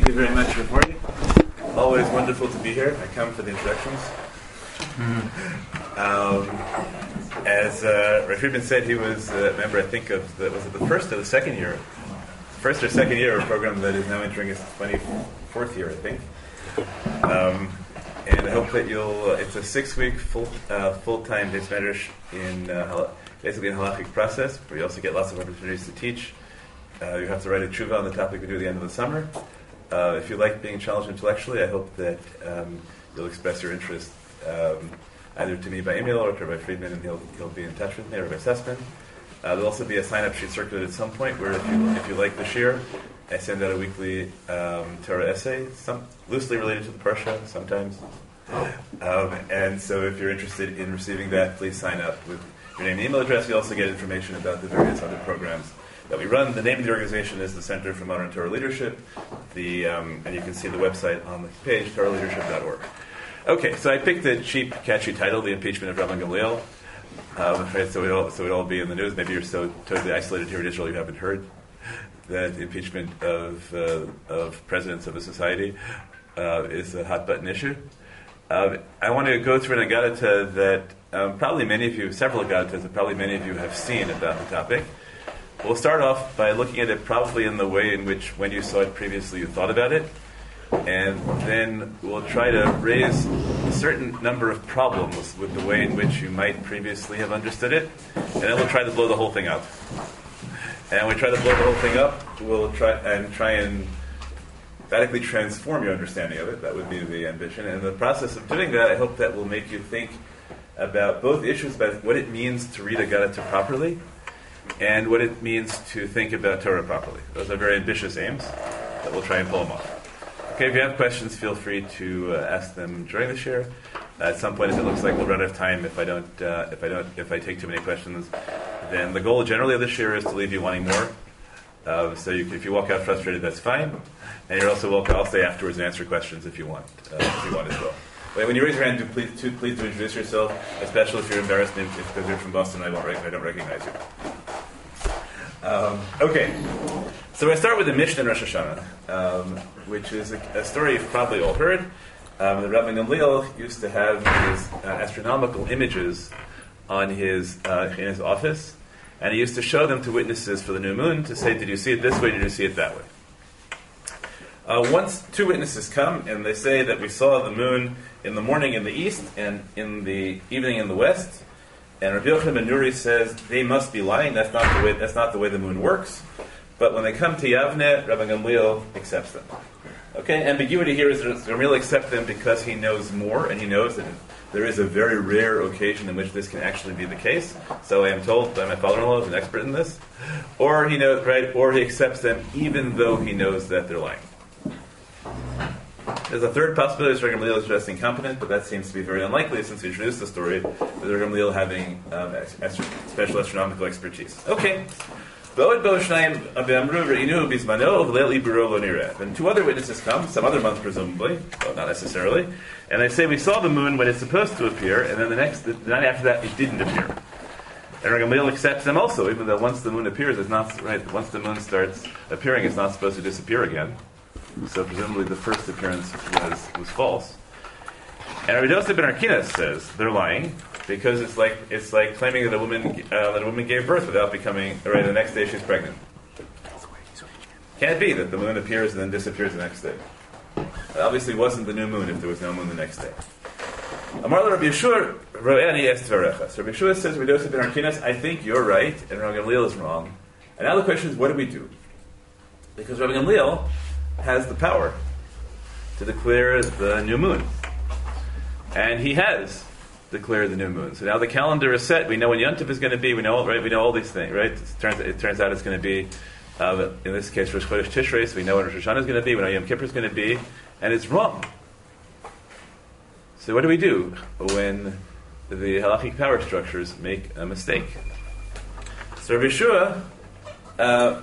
Thank you very much for reporting. Always wonderful to be here. I come for the introductions. Um, as uh, Friedman said, he was a member, I think, of the, was it the first or the second year? First or second year of a program that is now entering its 24th year, I think. Um, and I hope that you'll, uh, it's a six week full, uh, full-time Beis in, uh, basically in halachic process, where you also get lots of opportunities to teach. Uh, you have to write a tshuva on the topic we do at the end of the summer. Uh, if you like being challenged intellectually, I hope that um, you'll express your interest um, either to me by email or to Rabbi Friedman, and he'll, he'll be in touch with me, or Rabbi Sussman. Uh, there'll also be a sign-up sheet circulated at some point where if you, if you like the shir, I send out a weekly um, Torah essay, some loosely related to the Parsha, sometimes. Um, and so if you're interested in receiving that, please sign up with your name and email address. You also get information about the various other programs that we run. The name of the organization is the Center for Modern Torah Leadership, the, um, and you can see the website on the page, torahleadership.org. Okay, so I picked a cheap, catchy title, The Impeachment of Rabban Gamliel. Um, so, we'd all, so we'd all be in the news. Maybe you're so totally isolated here in Israel you haven't heard that impeachment of, uh, of presidents of a society uh, is a hot button issue. Uh, I want to go through an Agadata that um, probably many of you, several Agadatas that probably many of you have seen about the topic. We'll start off by looking at it probably in the way in which, when you saw it previously, you thought about it. And then we'll try to raise a certain number of problems with the way in which you might previously have understood it. And then we'll try to blow the whole thing up. And we try to blow the whole thing up, we'll try and try and radically transform your understanding of it. That would be the ambition. And in the process of doing that, I hope that will make you think about both issues about what it means to read a Gadata properly and what it means to think about Torah properly. Those are very ambitious aims that we'll try and pull them off. Okay, if you have questions, feel free to uh, ask them during the share. at some point, if it looks like we'll run out of time, if I don't, uh, if I don't, if I take too many questions, then the goal generally of the share is to leave you wanting more. Uh, so you, if you walk out frustrated, that's fine. And you're also welcome. I'll stay afterwards and answer questions if you want, uh, if you want as well. When you raise your hand, do please, do, please do introduce yourself, especially if you're embarrassed because you're from Boston. I won't, I don't recognize you. Um, okay, so I start with the Mishnah in Rosh Hashanah, um, which is a, a, story you've probably all heard. Um, the Rabbi Gamliel used to have his uh, astronomical images on his uh, in his office, and he used to show them to witnesses for the new moon to say, "Did you see it this way? Did you see it that way?" Uh, once two witnesses come and they say that we saw the moon in the morning in the east and in the evening in the west, and Rabbi Yochanan ben Nuri says they must be lying. That's not the way. That's not the way the moon works. But when they come to Yavne, Rabbi Gamliel accepts them. Okay, ambiguity here is Gamliel accepts them because he knows more, and he knows that there is a very rare occasion in which this can actually be the case. So I am told by my father-in-law, who's an expert in this, or he knows right, or he accepts them even though he knows that they're lying. There's a third possibility that Gamliel is just incompetent, but that seems to be very unlikely since we introduced the story with Gamliel having um, special astronomical expertise. Okay. And two other witnesses come, some other month presumably, well, not necessarily, and they say we saw the moon when it's supposed to appear, and then the next, the night after that, it didn't appear. And Gamliel accepts them also, even though once the moon appears, it's not right. Once the moon starts appearing, it's not supposed to disappear again. So presumably the first appearance was, was false. And Rabbi Yosef ben Arkinas says they're lying because it's like it's like claiming that a woman uh, that a woman gave birth without becoming right. The next day she's pregnant. Can't be that the moon appears and then disappears the next day. It obviously wasn't the new moon if there was no moon the next day. Amar Rabbi Yeshua Ro'ani Estvarecha. So Rabbi Yeshua says Rabbi Yosef ben Arkinas, I think you're right and Rabbi Gamliel is wrong. And now the question is, what do we do? Because Rabbi Gamliel has the power to declare the new moon. And he has declared the new moon. So now the calendar is set. We know when Yontif is going to be. We know, right? We know all these things, right? It turns, it turns out it's going to be, uh, in this case, Rosh Chodesh Tishrei. So we know when Rosh Hashanah is going to be. We know Yom Kippur is going to be, and it's wrong. So what do we do when the halachic power structures make a mistake? So Rabbi Yeshua, uh,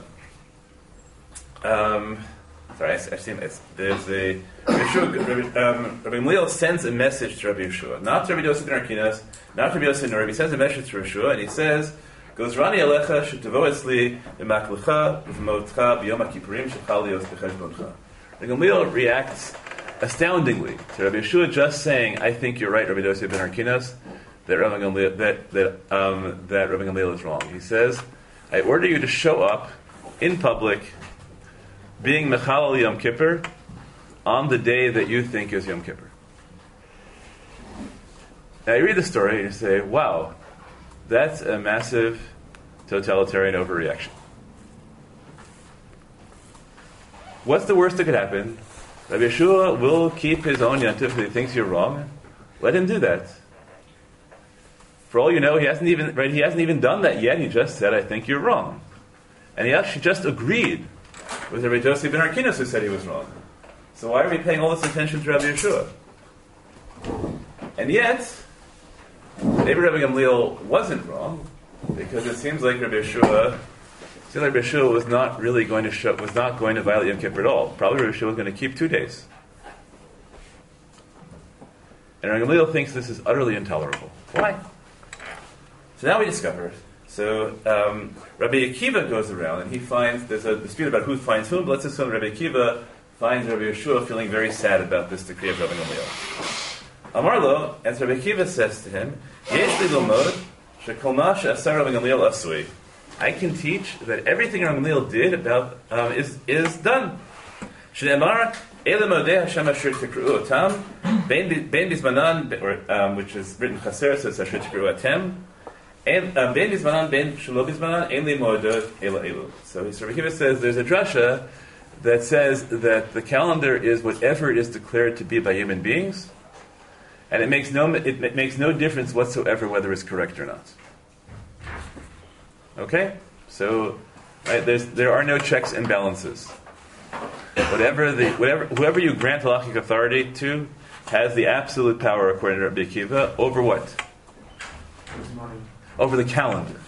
um, Sorry, I, seen this. There's a Rabbi, Yeshua, um, sends a message to Rabbi Yeshua, not to Rabbi Yosef ben Arkinas, not to Rabbi Yosef ben He sends a message to Rabbi Yeshua, and he says, "Goes Rani Alecha shetavo etzli b'maklecha v'motcha b'yom ha'kippurim shechal lios b'cheshboncha." Rabbi Gamliel reacts astoundingly to Rabbi Yeshua just saying, "I think you're right, Rabbi Yosef ben Arkinas, that Rabbi Gamliel, that that um, that Rabbi Gamliel is wrong." He says, "I order you to show up in public, being Mechalal Yom Kippur, on the day that you think is Yom Kippur." Now you read the story and you say, "Wow, that's a massive totalitarian overreaction." What's the worst that could happen? Rabbi Yeshua will keep his own yontif if he thinks you're wrong. Let him do that. For all you know, he hasn't even right, he hasn't even done that yet. He just said, "I think you're wrong," and he actually just agreed with Rabbi Joseph ben Arkinos who said he was wrong. So why are we paying all this attention to Rabbi Yeshua? And yet, maybe Rabbi Gamliel wasn't wrong because it seems like Rabbi Yeshua seemed like Rabbi Yeshua was not really going to show, was not going to violate Yom Kippur at all. Probably Rabbi Yeshua was going to keep two days. And Rabbi Gamliel thinks this is utterly intolerable. Why? So now we discover. So um, Rabbi Akiva goes around and he finds there's a dispute about who finds whom. But let's assume Rabbi Akiva finds Rabbi Yeshua feeling very sad about this decree of Rabbi Gamliel. Amarlo, as Rabbi Akiva says to him. I can teach that everything Rabbi Gamliel did about um, is is done. Shneimar Elam Odeh Hashem Asher Ben Bizmanan, or um, which is written Chaser says Asher Tikru Atem. And um, Ben Bizmanan Ben Shelo Bizmanan Ein Li Moedot Ela Elu. So Rabbi Akiva says there's a drasha that says that the calendar is whatever it is declared to be by human beings, and it makes no it, it makes no difference whatsoever whether it's correct or not. Okay, so right, there are no checks and balances. Whatever the whatever whoever you grant halachic authority to has the absolute power, according to Rabbi Akiva, over what? Over the calendar.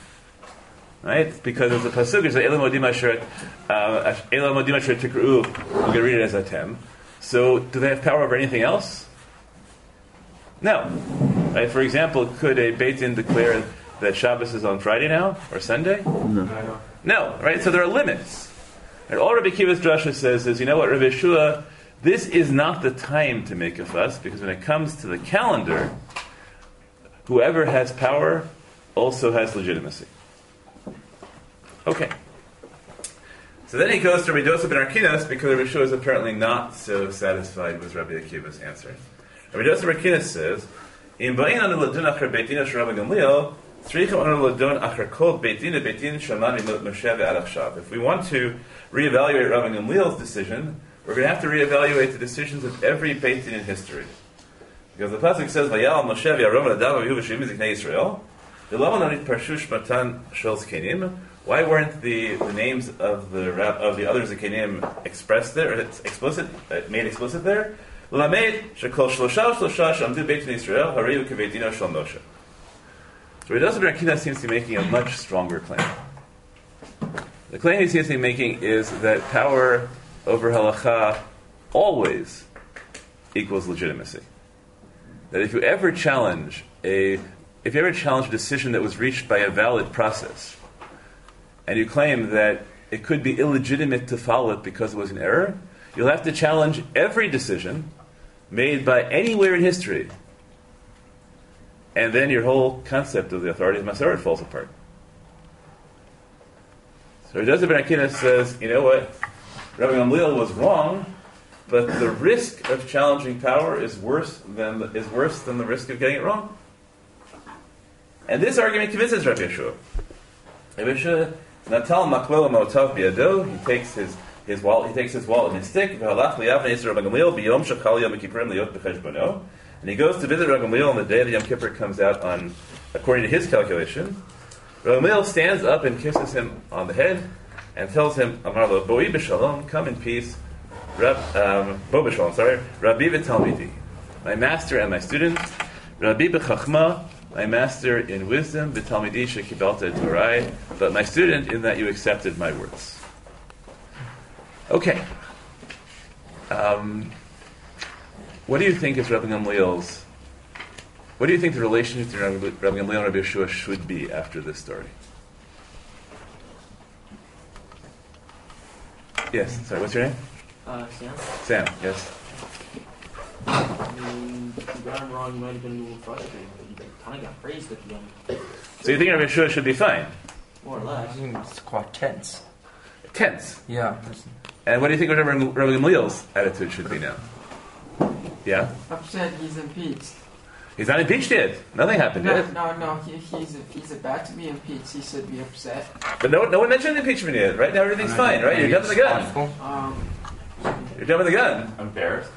Right? Because there's a pasuk is Elam Odim Asher uh, Elam Odim Asher Tikru. We're going to read it as Atem. So, do they have power over anything else? No. Right? For example, could a Beit Din declare that Shabbos is on Friday now or Sunday? No. No. Right? So there are limits. And all Rabbi Kiva's drasha says is, you know what, Rabbi Yeshua, this is not the time to make a fuss because when it comes to the calendar, whoever has power also has legitimacy. Okay. So then he goes to Rabbi Joseph ben Arkinas because Rabbi Yeshua is apparently not so satisfied with Rabbi Akiva's answer. Rabbi Joseph ben Arkinas says, "In ba'in anu ladun achar beitina shel Rabbi Gamliel, tzrichim anu ladun achar kol beitina beitin. If we want to reevaluate Rabbi Gamliel's decision, we're going to have to reevaluate the decisions of every Beit Din in history. Because the pasuk says, "Vayal Moshe v'Avihu v'Shimon ziknei Yisrael." Why weren't the, the names of the of the others Zikanim expressed there, or explicit, uh, made explicit there? So Rav Rakina seems to be making a much stronger claim. The claim he seems to be making is that power over halacha always equals legitimacy. That if you ever challenge a if you ever challenge a decision that was reached by a valid process, and you claim that it could be illegitimate to follow it because it was an error, you'll have to challenge every decision made by anywhere in history. And then your whole concept of the authority of Masoret falls apart. So Joseph ben Akinas says, you know what? Rabbi Gamliel was wrong, but the risk of challenging power is worse than the, is worse than the risk of getting it wrong. And this argument convinces Rabbi Yeshua. Rabbi Yeshua, Maklel Motav Biado, he takes his his wallet, he takes his wallet and his stick, and he goes to visit Rabbi Gamliel on the day that Yom Kippur comes out on, according to his calculation. Rabbi Gamliel stands up and kisses him on the head and tells him, Amarlo, Boi b'shalom, come in peace, Rab, um, Bo b'shalom, sorry, Rabbi v'talmidi, my master and my student, Rabbi b'chachma, my master in wisdom, v'talmidi shekibalta Torai, but my student in that you accepted my words. Okay. Um, what do you think is Rabbi Gamliel's? What do you think the relationship between Rabbi Gamliel and Rabbi Yeshua should be after this story? Yes. Sorry. What's your name? Uh, Sam? Sam, yes. I mean, you got him wrong, you might have been a little frustrated, kind of got praised at the end. So you think Rabbi Yeshua should be fine? More or less. it's quite tense. Tense. Yeah. And what do you think Rabbi Rabbi Gamliel's attitude should be now? Yeah? upset he's impeached. He's not impeached yet. Nothing happened No, yet. no, no. He, he's he's about to be impeached. He should be upset. But no, no one mentioned impeachment yet. Right now everything's fine, right? You're done with the gun. Um, You're done with the gun. Embarrassed?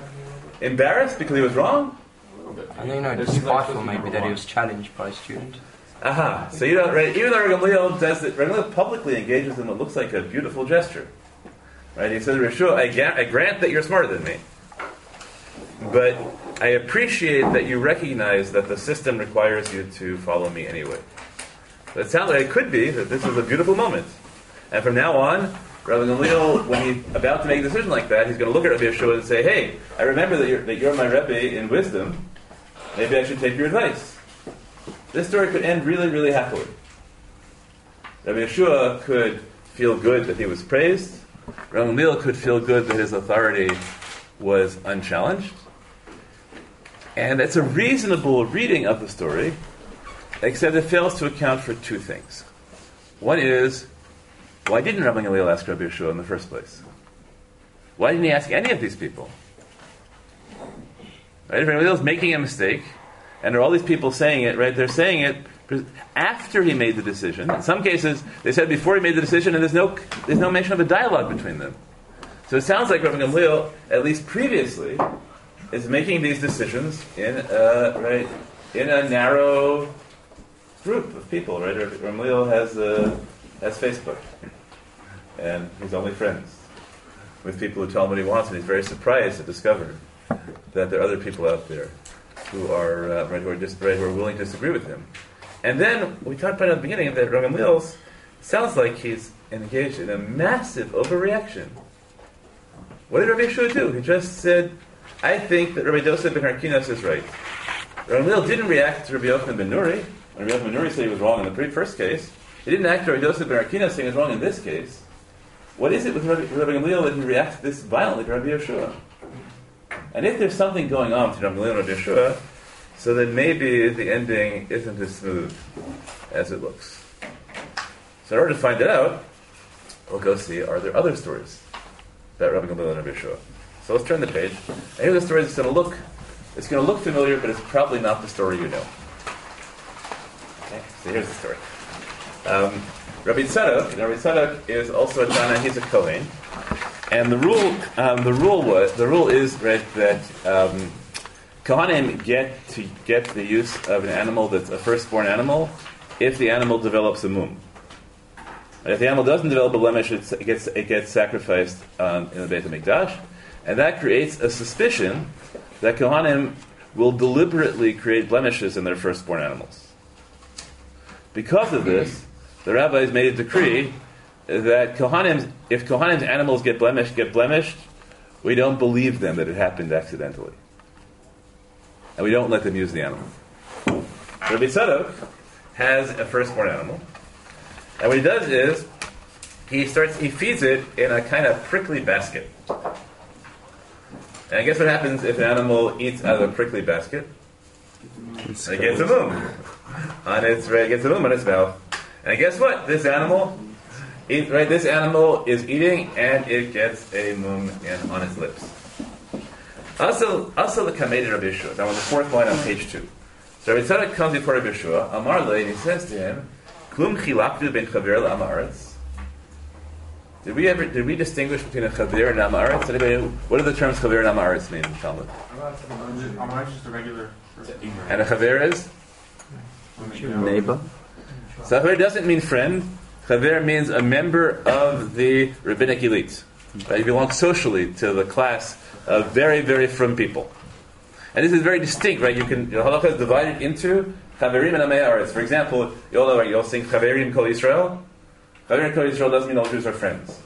Embarrassed because he was wrong? A little bit. I think no, This it's spiteful maybe that he was challenged by a student. Aha. So you don't, right? Even though Gamliel does it, Gamliel publicly engages in what looks like a beautiful gesture. Right? He says, Rishua, I, ga- I grant that you're smarter than me. But I appreciate that you recognize that the system requires you to follow me anyway. It sounds like it could be that this is a beautiful moment. And from now on, Rabbi Gamliel, when he's about to make a decision like that, he's going to look at Rabbi Yeshua and say, hey, I remember that you're, that you're my Rebbe in wisdom. Maybe I should take your advice. This story could end really, really happily. Rabbi Yeshua could feel good that he was praised. Gamliel could feel good that his authority was unchallenged. And that's a reasonable reading of the story, except it fails to account for two things. One is, why didn't Rabbi Gamliel ask Rabbi Yeshua in the first place? Why didn't he ask any of these people? Right? If Gamliel is making a mistake, and there are all these people saying it, right? They're saying it after he made the decision. In some cases, they said before he made the decision, and there's no, there's no mention of a dialogue between them. So it sounds like Rabbi Gamliel, at least previously, is making these decisions in a, right, in a narrow group of people, right? Rabbi Gamliel has, uh, has Facebook, and he's only friends with people who tell him what he wants, and he's very surprised to discover that there are other people out there who are uh, right, who are just right, who are willing to disagree with him. And then we talked about at the beginning that Rabbi Gamliel sounds like he's engaged in a massive overreaction. What did Rabbi Yeshua do? He just said, "I think that Rabbi Yosef ben Harkinas is right." Rabbi Gamliel didn't react to Rabbi Yochanan ben Nuri. When Rabbi Yochanan ben Nuri said he was wrong in the first case, he didn't act to Rabbi Yosef ben Harkinas saying he was wrong in this case. What is it with Rabbi, Rabbi Gamliel that he reacts this violently to Rabbi Yeshua? And if there's something going on between Gamliel and Yeshua, so then maybe the ending isn't as smooth as it looks. So in order to find it out, we'll go see are there other stories about Rabbi Gamliel and Rabbi Yeshua. So let's turn the page. And here's the story that's going to look, it's going to look familiar, but it's probably not the story you know. Okay, so here's the story. Um, Rabbi Tzadok, Rabbi Tzadok is also a Tana, he's a Kohen. And the rule, um, the rule was, the rule is right, that um, Kohanim get to get the use of an animal that's a firstborn animal if the animal develops a mum. If the animal doesn't develop a blemish, it gets it gets sacrificed um, in the Beit Hamikdash, and that creates a suspicion that Kohanim will deliberately create blemishes in their firstborn animals. Because of this, the rabbis made a decree that Kohanim, if Kohanim's animals get blemished, get blemished, we don't believe them that it happened accidentally and we don't let them use the animal. Rabbi Tzadok has a firstborn animal, and what he does is he starts he feeds it in a kind of prickly basket. And guess what happens if an animal eats out of a prickly basket? It gets a mum on its it gets a mum on its mouth. And guess what? This animal, eat, right? This animal is eating, and it gets a mum in, on its lips. Also, also the Kamei Rabbi Yeshua. Now on the fourth line on page two. So Rabbi Tzadok comes before Rabbi Yeshua, Amar Le, and he says to him, Klum chilaktu ben chaver la'amaretz. Did we ever did we distinguish between a chaver and amaretz? Anybody? What do the terms chaver and amaretz mean in Talmud? I'm just a regular person. And a chaver is Neighbor. so chaver doesn't mean friend. Chaver means a member of the rabbinic elite. Right? You belong socially to the class of very very frum people. And this is very distinct, right? You can, the halacha is divided into chaverim and amei aretz. For example, you'll know, right, you all sing chaverim kol Yisrael. Chaverim kol Yisrael doesn't mean all Jews are friends.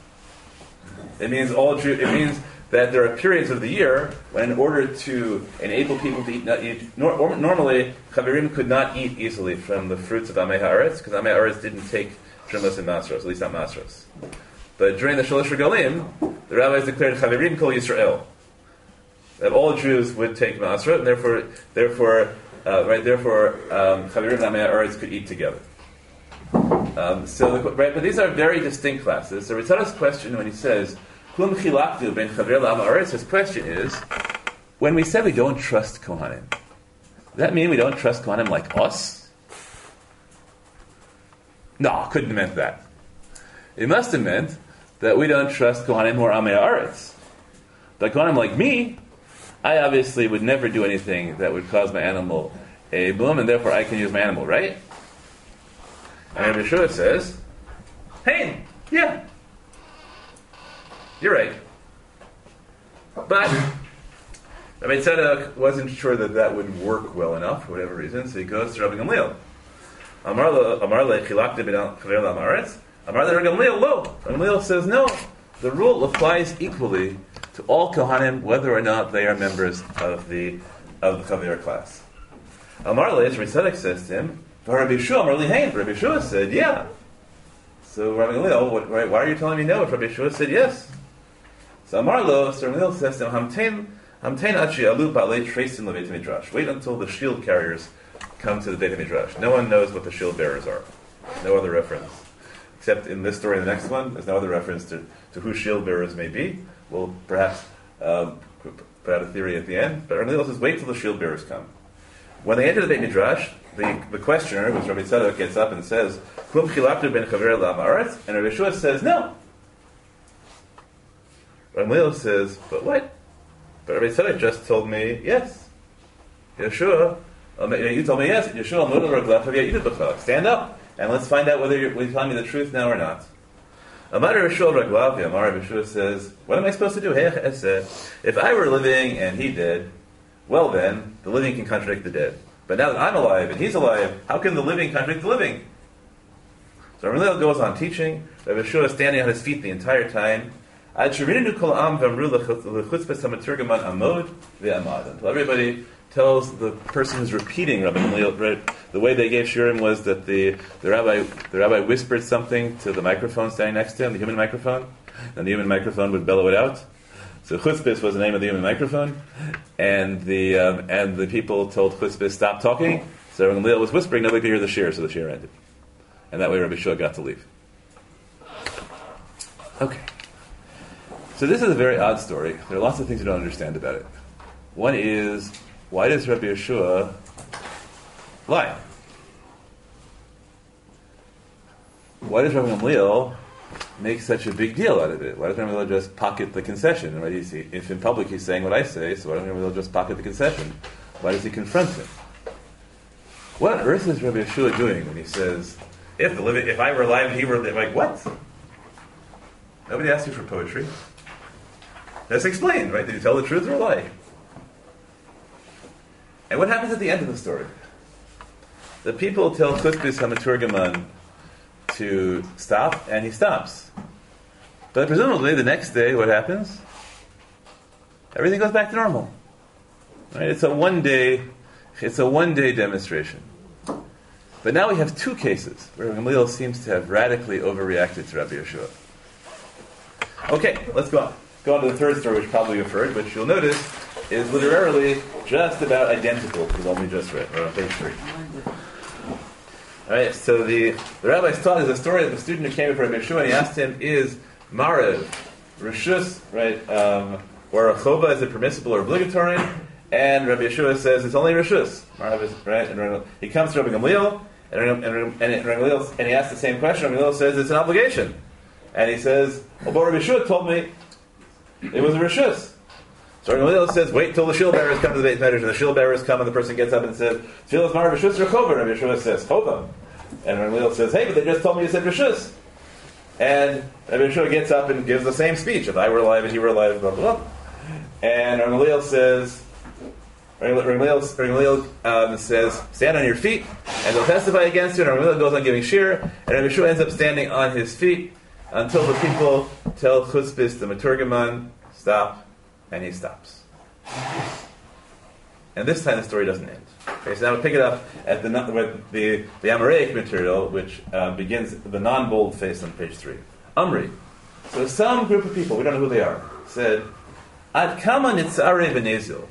It means all Jew, it means that there are periods of the year when in order to enable people to eat, not eat nor, or, normally, chaverim could not eat easily from the fruits of amei haaretz, because amei haaretz didn't take trimas and masros, at least not masros. But during the Shalosh Regalim, the rabbis declared Chavirim Kol Yisrael. That all Jews would take Maasra, and therefore, therefore, uh, right, therefore, um, Chavirim and Amei Eretz could eat together. Um, so, the, right, but these are very distinct classes. So Ritzada's question when he says, Kum chilaktu ben Chaver La'am Eretz, his question is, when we say we don't trust Kohanim, does that mean we don't trust Kohanim like us? No, couldn't have meant that. It must have meant that we don't trust Kohanim or Amei Aretz. But Kohanim like me, I obviously would never do anything that would cause my animal a bloom, and therefore I can use my animal, right? And Yeshua says, Hey, yeah, you're right. But Rabbi Tzedek wasn't sure that that would work well enough for whatever reason, so he goes to Rabbi Gamliel. Amar le- Amar le chilakte ben chaver la'amaretz. Amar le Gamliel, lo. Gamliel says, no. The rule applies equally to all Kohanim, whether or not they are members of the of the Chaver class. Amar le, Tzedek says to him, but Rabbi Yeshua, Amar li hein. Rabbi Yeshua said, yeah. So Rabbi Gamliel, right, oh, why are you telling me no if Rabbi Yeshua said yes? So Amar lo, so Gamliel says to him, hamtein. Wait until the shield carriers come to the Beit Midrash. No one knows what the shield bearers are. No other reference. Except in this story and the next one, there's no other reference to, to who shield bearers may be. We'll perhaps um, put out a theory at the end. But Ramil says, wait till the shield bearers come. When they enter the Beit Midrash, the, the questioner, who's Rabbi Tzadok, gets up and says, Kum ben? And Rabbi Yeshua says, no. Ramil says, but what? But Rabbi Tzadok just told me, yes. Yeshua, you told me yes. Yeshua, Mudah Raglav, Stand up and let's find out whether you're, you're telling me the truth now or not. Amar Yeshua Raglav, Amar Yeshua says, what am I supposed to do? If I were living and he did, well then, the living can contradict the dead. But now that I'm alive and he's alive, how can the living contradict the living? So Ramil goes on teaching. Rabbi Yeshua is standing on his feet the entire time. Until everybody tells the person who's repeating Rabbi Gamliel, right, the way they gave shirim was that the, the rabbi the rabbi whispered something to the microphone standing next to him, the human microphone, and the human microphone would bellow it out. So chutzpis was the name of the human microphone, and the um, and the people told chutzpis stop talking. So Rabbi Gamliel was whispering, nobody could hear the shir, so the shir ended, and that way Rabbi Shua got to leave. Okay. So this is a very odd story. There are lots of things you don't understand about it. One is, why does Rabbi Yeshua lie? Why does Rabbi Gamliel make such a big deal out of it? Why does Rabbi Gamliel just pocket the concession? Right? He's, if in public he's saying what I say, so why does Rabbi Gamliel just pocket the concession? Why does he confront him? What on earth is Rabbi Yeshua doing when he says, if the living, if I were alive, he were like what? Nobody asked you for poetry. Let's explain, right? Did you tell the truth or lie? And what happens at the end of the story? The people tell Chutzpis Hamaturgaman to stop, and he stops. But presumably the next day, what happens? Everything goes back to normal. Right? It's a one day, it's a one day demonstration. But now we have two cases where Gamliel seems to have radically overreacted to Rabbi Yeshua. Okay, let's go on. Go on to the third story, which probably you've heard, which you'll notice is literally just about identical to the one we just read. We're on page three. All right, so the, the rabbi's taught is a story of a student who came before Rabbi Yeshua and he asked him, is Marev, Rishus, right, um, or a chova, is it permissible or obligatory? And Rabbi Yeshua says it's only Rishus. Marev is, right? And he comes to Rabbi Gamliel, and, and, and, and he asks the same question. Rabbi Gamliel says it's an obligation. And he says, well, but Rabbi Yeshua told me it was a Rishus. So Gamliel says, wait till the shield bearers come to the Beit Medrash, and the shield bearers come, and the person gets up and says, Tfilas Mar Rishus or Chova? Rabbi Yeshua says, Chova. And Gamliel says, hey, but they just told me you said Rishus. And Rabbi Yeshua gets up and gives the same speech. If I were alive and he were alive, blah, blah, blah. And Gamliel says, Gamliel um, says, stand on your feet, and they'll testify against you. And Gamliel goes on giving shir, and Rabbi Yeshua ends up standing on his feet until the people tell Chutzpis, the Maturgaman, stop, and he stops. And this time the story doesn't end. Okay, so now we pick it up at the with the, the Amoraic material, which uh, begins the non-bold face on page three. Amri, So some group of people, we don't know who they are, said, Ad kama nitzare benezil.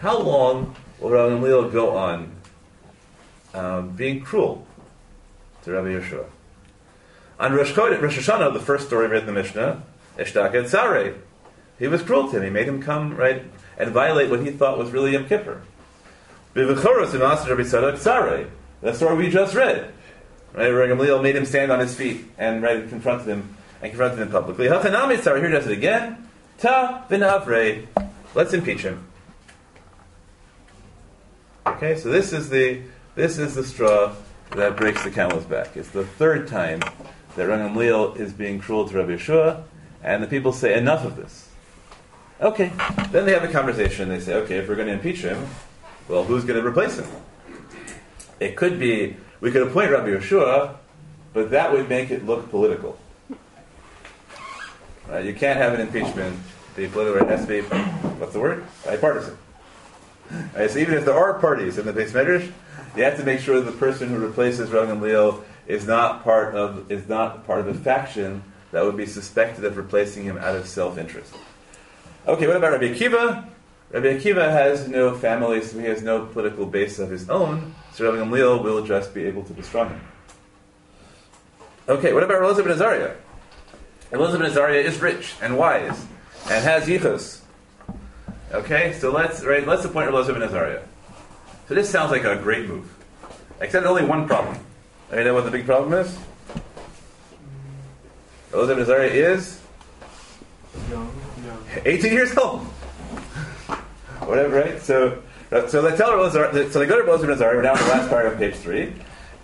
How long will Rabbi Gamliel go on um, being cruel to Rabbi Yeshua? On Rosh, Rosh Hashanah, the first story read in the Mishnah, Eshtaka Tzare. He was cruel to him. He made him come, right, and violate what he thought was really Yom Kippur. The story we just read. Right, Rabbi Gamliel made him stand on his feet and right, confronted him and confronted him publicly. Hachanami Tzare, here does it again. Ta. Let's impeach him. Okay, so this is the this is the straw that breaks the camel's back. It's the third time that Rabbi Gamliel is being cruel to Rabbi Yeshua, and the people say enough of this. Okay, then they have a conversation. They say, okay, if we're going to impeach him, well, who's going to replace him? It could be we could appoint Rabbi Yeshua, but that would make it look political. Right? You can't have an impeachment be political. It has to be what's the word? Bipartisan. Right, so even if there are parties in the base measures, you have to make sure that the person who replaces Rabbi Gamliel is not part of is not part of a faction that would be suspected of replacing him out of self-interest. Okay, what about Rabbi Akiva? Rabbi Akiva has no family, so he has no political base of his own. So Rabbi Gamliel will just be able to destroy him. Okay, what about Elazar ben Azariah? Elazar ben Azaria is rich and wise and has yichus. Okay, so let's right, let's appoint Elazar ben Azariah. So this sounds like a great move, except only one problem. You know what the big problem is? Elazar ben Azaria is Young. Yeah. 18 years old. Whatever, right? So, uh, so they tell Elizabeth, so they go to Elazar ben Azariah, we're down to the last paragraph, page 3,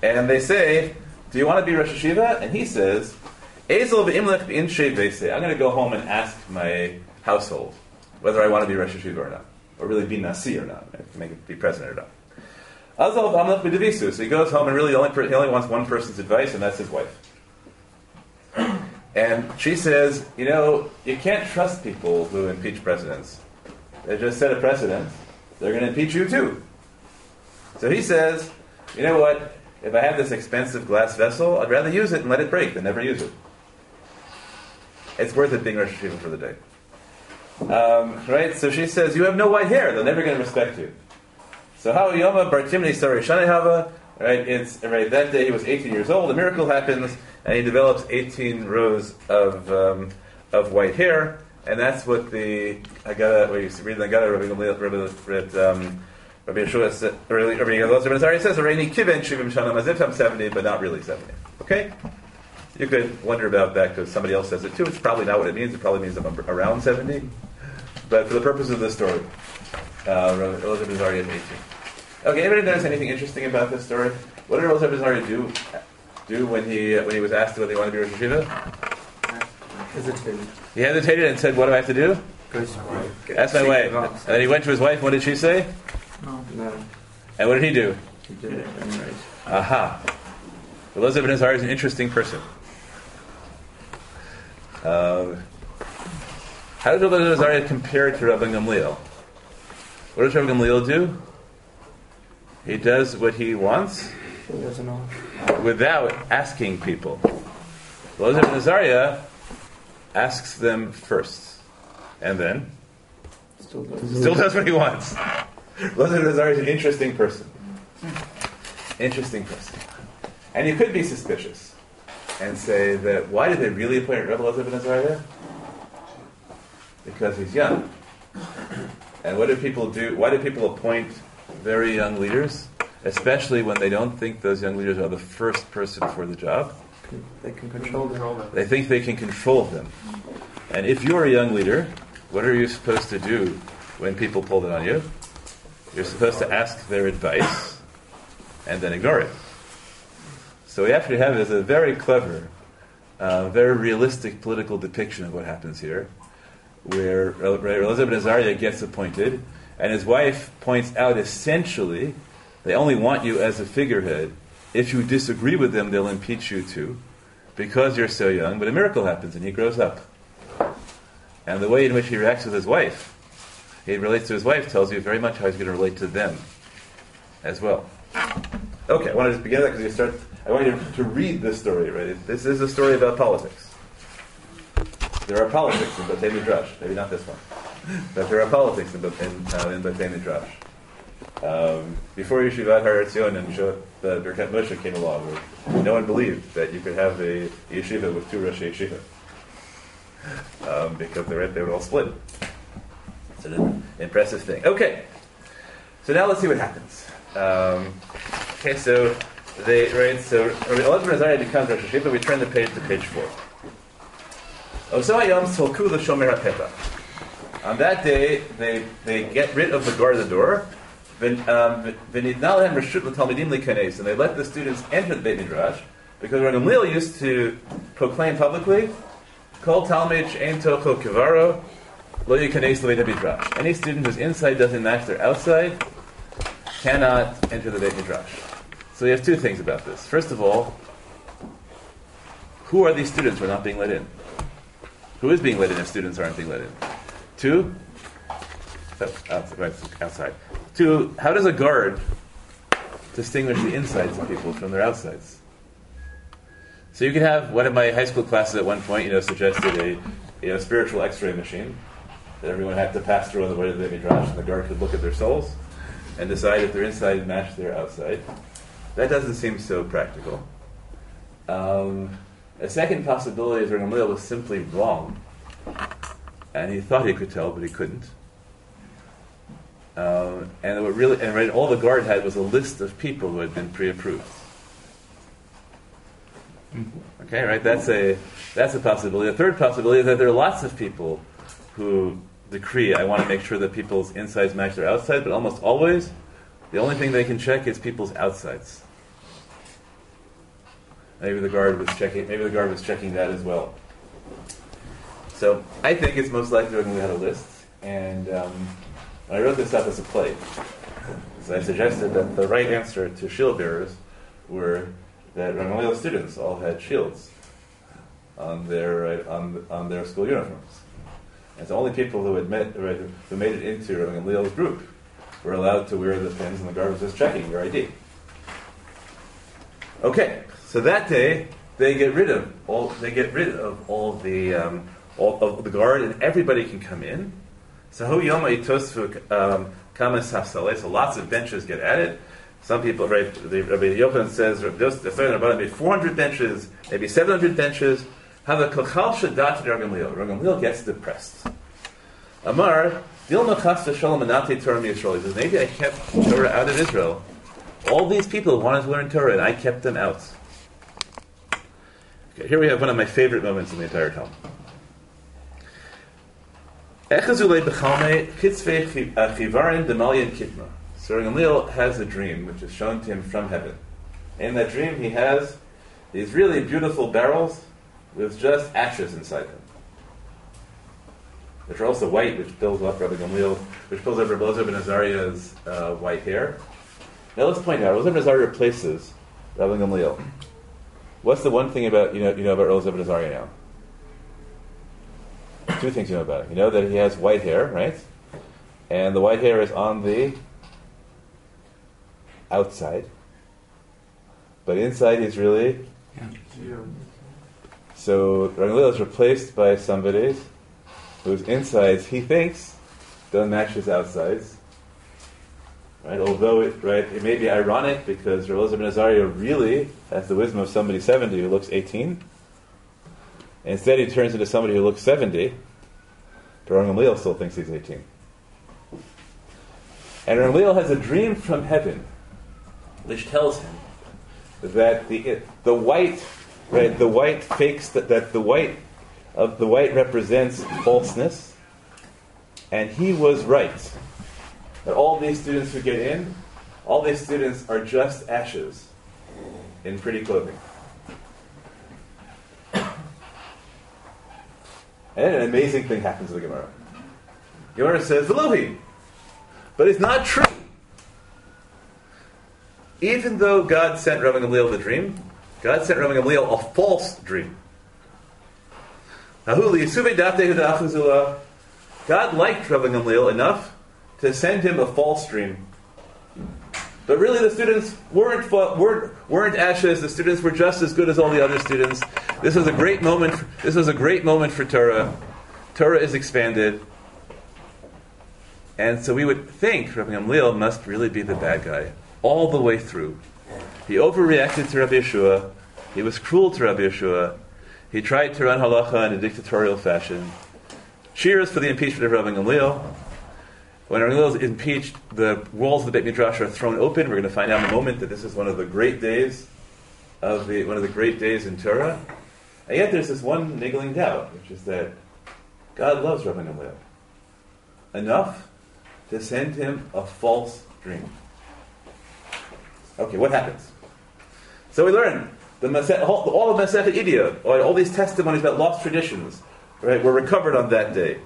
and they say, Do you want to be Rosh Hashiva? And he says, Ezel v'imlech shei veisei. I'm going to go home and ask my household whether I want to be Rosh Hashiva or not, or really be Nasi or not, make it be president or not. Azal v'amlech b'devisu. So he goes home and really only, he only wants one person's advice, and that's his wife. And she says, you know, you can't trust people who impeach presidents. They just set a precedent. They're going to impeach you too. So he says, you know what? If I have this expensive glass vessel, I'd rather use it and let it break than never use it. It's worth it being Rosh for the day. Um, right? So she says, you have no white hair. They're never going to respect you. So how Yoma Bartimni Sari Shanehava, right? It's right that day he was 18 years old. A miracle happens, and he develops 18 rows of um, of white hair, and that's what the Agada. Where you read the Agada, Rabbi Gamliel, Rabbi Rabbi, um, Rabbi Yeshua Rabbi Elazar ben Azariah says, "Areini kiven shivim shanam," as if I'm 70, but not really 70. Okay. You could wonder about that because somebody else says it too. It's probably not what it means. It probably means I'm around 70. But for the purpose of this story, uh, Elizabeth is 18. Okay, anybody notice anything interesting about this story? What did Elazar ben Azariah do do when he when he was asked whether he wanted to be Rosh Hashiva? Hesitated. He hesitated and said, "What do I have to do?" Goes to wife. That's my way. And then he went to his wife. What did she say? No. No, And what did he do? he did it anyway. Aha. Elazar ben Azariah is an interesting person. Um, how does Elazar ben Azariah compare to Rabbi Gamliel? What does Rabbi Gamliel do? He does what he wants He doesn't know. without asking people. Elazar ben Azariah asks them first, and then Still doesn't. still does what he wants. Elazar ben Azariah is an interesting person. Interesting person. And you could be suspicious and say that why did they really appoint Rebbe Elazar ben Azariah? Because he's young. And what do people do? Why do people appoint very young leaders? Especially when they don't think those young leaders are the first person for the job. They can control them. They think they can control them. And if you're a young leader, what are you supposed to do when people pull it on you? You're supposed to ask their advice and then ignore it. So what we actually have is a very clever, uh, very realistic political depiction of what happens here, where Elazar ben Azariah gets appointed, and his wife points out essentially they only want you as a figurehead. If you disagree with them, they'll impeach you too, because you're so young. But a miracle happens, and he grows up. And the way in which he reacts with his wife, he relates to his wife, tells you very much how he's going to relate to them as well. Okay, I want to just begin that because you start. I want you to read this story, right? This is a story about politics. there are politics in Batei Midrash. Maybe not this one, but there are politics in, in, uh, in Midrash. Um, before Yeshivat Har Etzion and the Birkat Moshe came along, no one believed that you could have a yeshiva with two Rosh Yeshiva. Um, because they were, they were all split. It's an impressive thing. Okay, so now let's see what happens. Um, okay, so they right. So Elazar Azariah becomes Rosh Hashiva. We turn the page to page four. The On that day, they, they get rid of the guard of the door. Um, Lehem reshut and they let the students enter the Beit Midrash because Gamliel used to proclaim publicly, "Kol talmid she'en tocho kivaro lo yikanes l'Beit Midrash." Any student whose inside doesn't match their outside cannot enter the Beit Midrash. So we have two things about this. First of all, who are these students who are not being let in? Who is being let in if students aren't being let in? Two, oh, outside, right, outside. Two, how does a guard distinguish the insides of people from their outsides? So you could have one of my high school classes at one point, you know, suggested a you know, spiritual X-ray machine that everyone had to pass through on the way to the midrash, and the guard could look at their souls and decide if their inside matched their outside. That doesn't seem so practical. Um, a second possibility is Rabbi Gamliel was simply wrong, and he thought he could tell, but he couldn't. Um, and what really, and right, all the guard had was a list of people who had been pre-approved. Okay, right? That's a that's a possibility. The third possibility is that there are lots of people who decree, I want to make sure that people's insides match their outside, but almost always, the only thing they can check is people's outsides. Maybe the guard was checking. Maybe the guard was checking that as well. So I think it's most likely we had a list, and um, I wrote this up as a play. So I suggested that the right answer to shield bearers were that Ramallah students all had shields on their uh, on, on their school uniforms. And the only people who right, who made it into Ramalah's group were allowed to wear the pins, and the guard was just checking your ID. Okay, so that day they get rid of all they get rid of all the um, all of the guard, and everybody can come in. So hu yoma itosfu um, kamas. So lots of benches get added. Some people, right? The, Rabbi Yochanan says the third about maybe 400 benches, maybe 700 benches. Have a kochal shadat Gamliel. Gamliel gets depressed. Amar dilma chasta shalom anate Torah Yisrael. He says maybe I kept Torah out of Israel. All these people wanted to learn Torah, and I kept them out. Okay, here we have one of my favorite moments in the entire Talmud. So Gamliel has a dream which is shown to him from heaven. In that dream, he has these really beautiful barrels with just ashes inside them, which are also white, which builds up Rabbi Gamliel, which builds up Rabbi Elazar ben Azariah's uh, white hair. Now let's point out, Elazar ben Azariah replaces Rabbi Gamliel. What's the one thing about you know you know about Elazar ben Azariah now? Two things you know about him. You know that he has white hair, right? And the white hair is on the outside. But inside he's really so Ranglil is replaced by somebody whose insides he thinks don't match his outsides. Right? Although it right, it may be ironic because Rabbi ben Azariah really has the wisdom of somebody 70 who looks 18. Instead, he turns into somebody who looks 70, but Rangamliel still thinks he's 18. And Rangamliel has a dream from heaven which tells him that the, the white, right, the white fakes that, that the white of the white represents falseness, and he was right. That all these students who get in, all these students are just ashes in pretty clothing. And an amazing thing happens to the Gemara. Gemara says, Elohim. But it's not true. Even though God sent Rabbi Gamliel the dream, God sent Rabbi Gamliel a false dream. God liked Rabbi Gamliel enough to send him a false dream. But really, the students weren't, weren't, weren't ashes. The students were just as good as all the other students. This was a great moment. This was a great moment for Torah. Torah is expanded. And so we would think Rabbi Gamliel must really be the bad guy all the way through. He overreacted to Rabbi Yeshua. He was cruel to Rabbi Yeshua. He tried to run halacha in a dictatorial fashion. Cheers for the impeachment of Rabbi Gamliel. When Gamliel is impeached, the walls of the Beit Midrash are thrown open. We're going to find out in a moment that this is one of the great days of the one of the great days in Torah. And yet, there's this one niggling doubt, which is that God loves Rabbi Gamliel enough to send him a false dream. Okay, what happens? So we learn the all of Masechet all all these testimonies about lost traditions, right, were recovered on that day.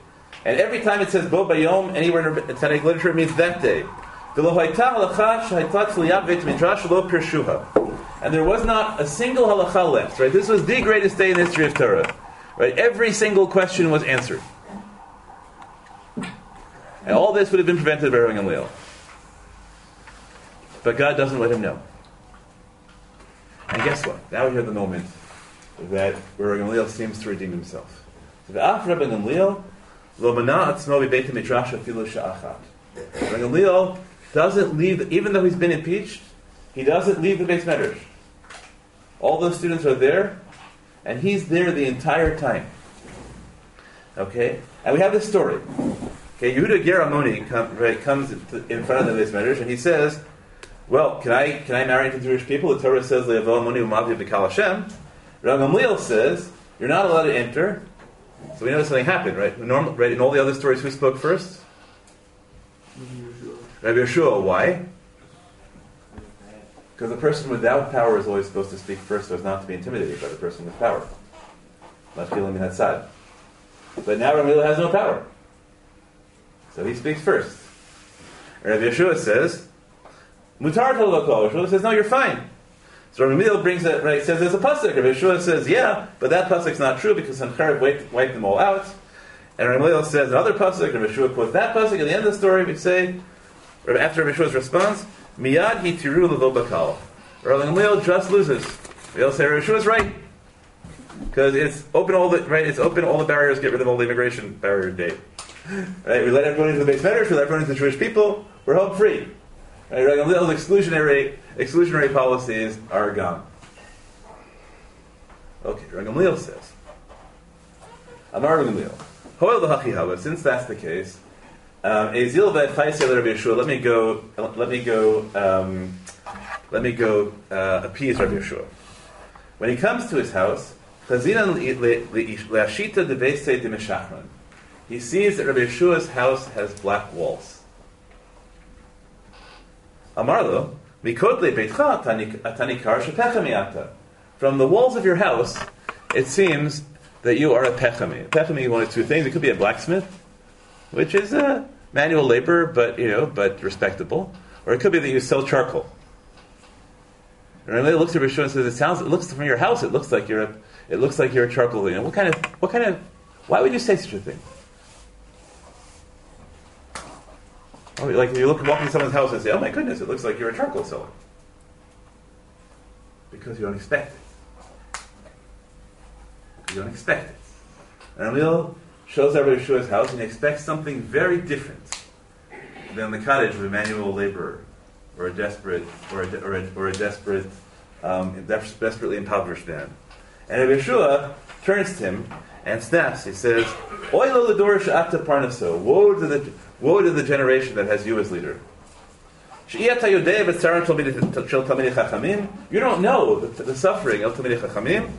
And every time it says Bo Bayom, anywhere in the Tanakh literature, it means that day. And there was not a single halacha left. Right, this was the greatest day in the history of Torah. Right, every single question was answered. And all this would have been prevented by Rabbi Gamliel. But God doesn't let him know. And guess what? Now we have the moment that Rabbi Gamliel seems to redeem himself. So V'af Rabbi Gamliel Gamliel doesn't leave, even though he's been impeached, he doesn't leave the Beis Medrash. All those students are there, and he's there the entire time. Okay? And we have this story. Okay, Yehuda Geramoni come, right, comes in front of the Beis Medrash, and he says, well, can I can I marry into Jewish people? The Torah says Le'avol Moni Umavi B'Kal Hashem. Rav says you're not allowed to enter. So we notice something happened, right? Normal, right? In all the other stories, who spoke first? Rabbi Yeshua. Why? Because the person without power is always supposed to speak first, so as not to be intimidated by the person with power. Not feeling that side. But now Rabbi has no power, so he speaks first. Rabbi Yeshua says. Mutar. Yeshua says, no, you're fine. So Rabbi Gamliel brings it, right, says there's a pasuk. Rabbi Yeshua says, yeah, but that pasuk's not true because Sancherev wiped, wiped them all out. And Rabbi Gamliel says another pasuk, Rabbi Yeshua quotes that pasuk. At the end of the story, we say, after Rabbi Yeshua's response, Miyad hi tiru bakal. Rabbi Gamliel just loses. They'll say Rabbi Yeshua's right. Because it's open all the right. It's open all the barriers. Get rid of all the immigration barrier date. Right. We let everyone into the Beis Medrash. We let everyone into the Jewish people. We're home free. Right, Gamliel's exclusionary, exclusionary policies are gone. Okay, Rabbi Gamliel says, Amar Rabbi Gamliel, Hoel l'hachi since that's the case, um, Ezil chaysei Rabbi Yeshua, let me go, let me go, um, let me go uh, appease Rabbi Yeshua. When he comes to his house, he sees that Rabbi Yeshua's house has black walls. Amarlo, mikodle beitcha atanikar shepecha miata. From the walls of your house, it seems that you are a pechami. Pechami, one of two things. It could be a blacksmith, which is a manual labor, but you know, but respectable, or it could be that you sell charcoal. And Rabbi looks at Rishon and says, "It sounds. It looks from your house. It looks like you're a. It looks like you're a charcoal. You know, what kind of? What kind of? Why would you say such a thing? Oh, like if you look walk into someone's house and say, "Oh my goodness, it looks like you're a charcoal seller," because you don't expect it. You don't expect it. And Emil shows Rabbi Yeshua's house and expects something very different than the cottage of a manual laborer or a desperate or a, or a, or a desperate, um, desperately impoverished man. And Rabbi Yeshua turns to him and snaps. He says, "Oilo l'dorish ata parnaso." Woe to the woe to the generation that has you as leader. You don't know the, the suffering of Talmidei Chachamim.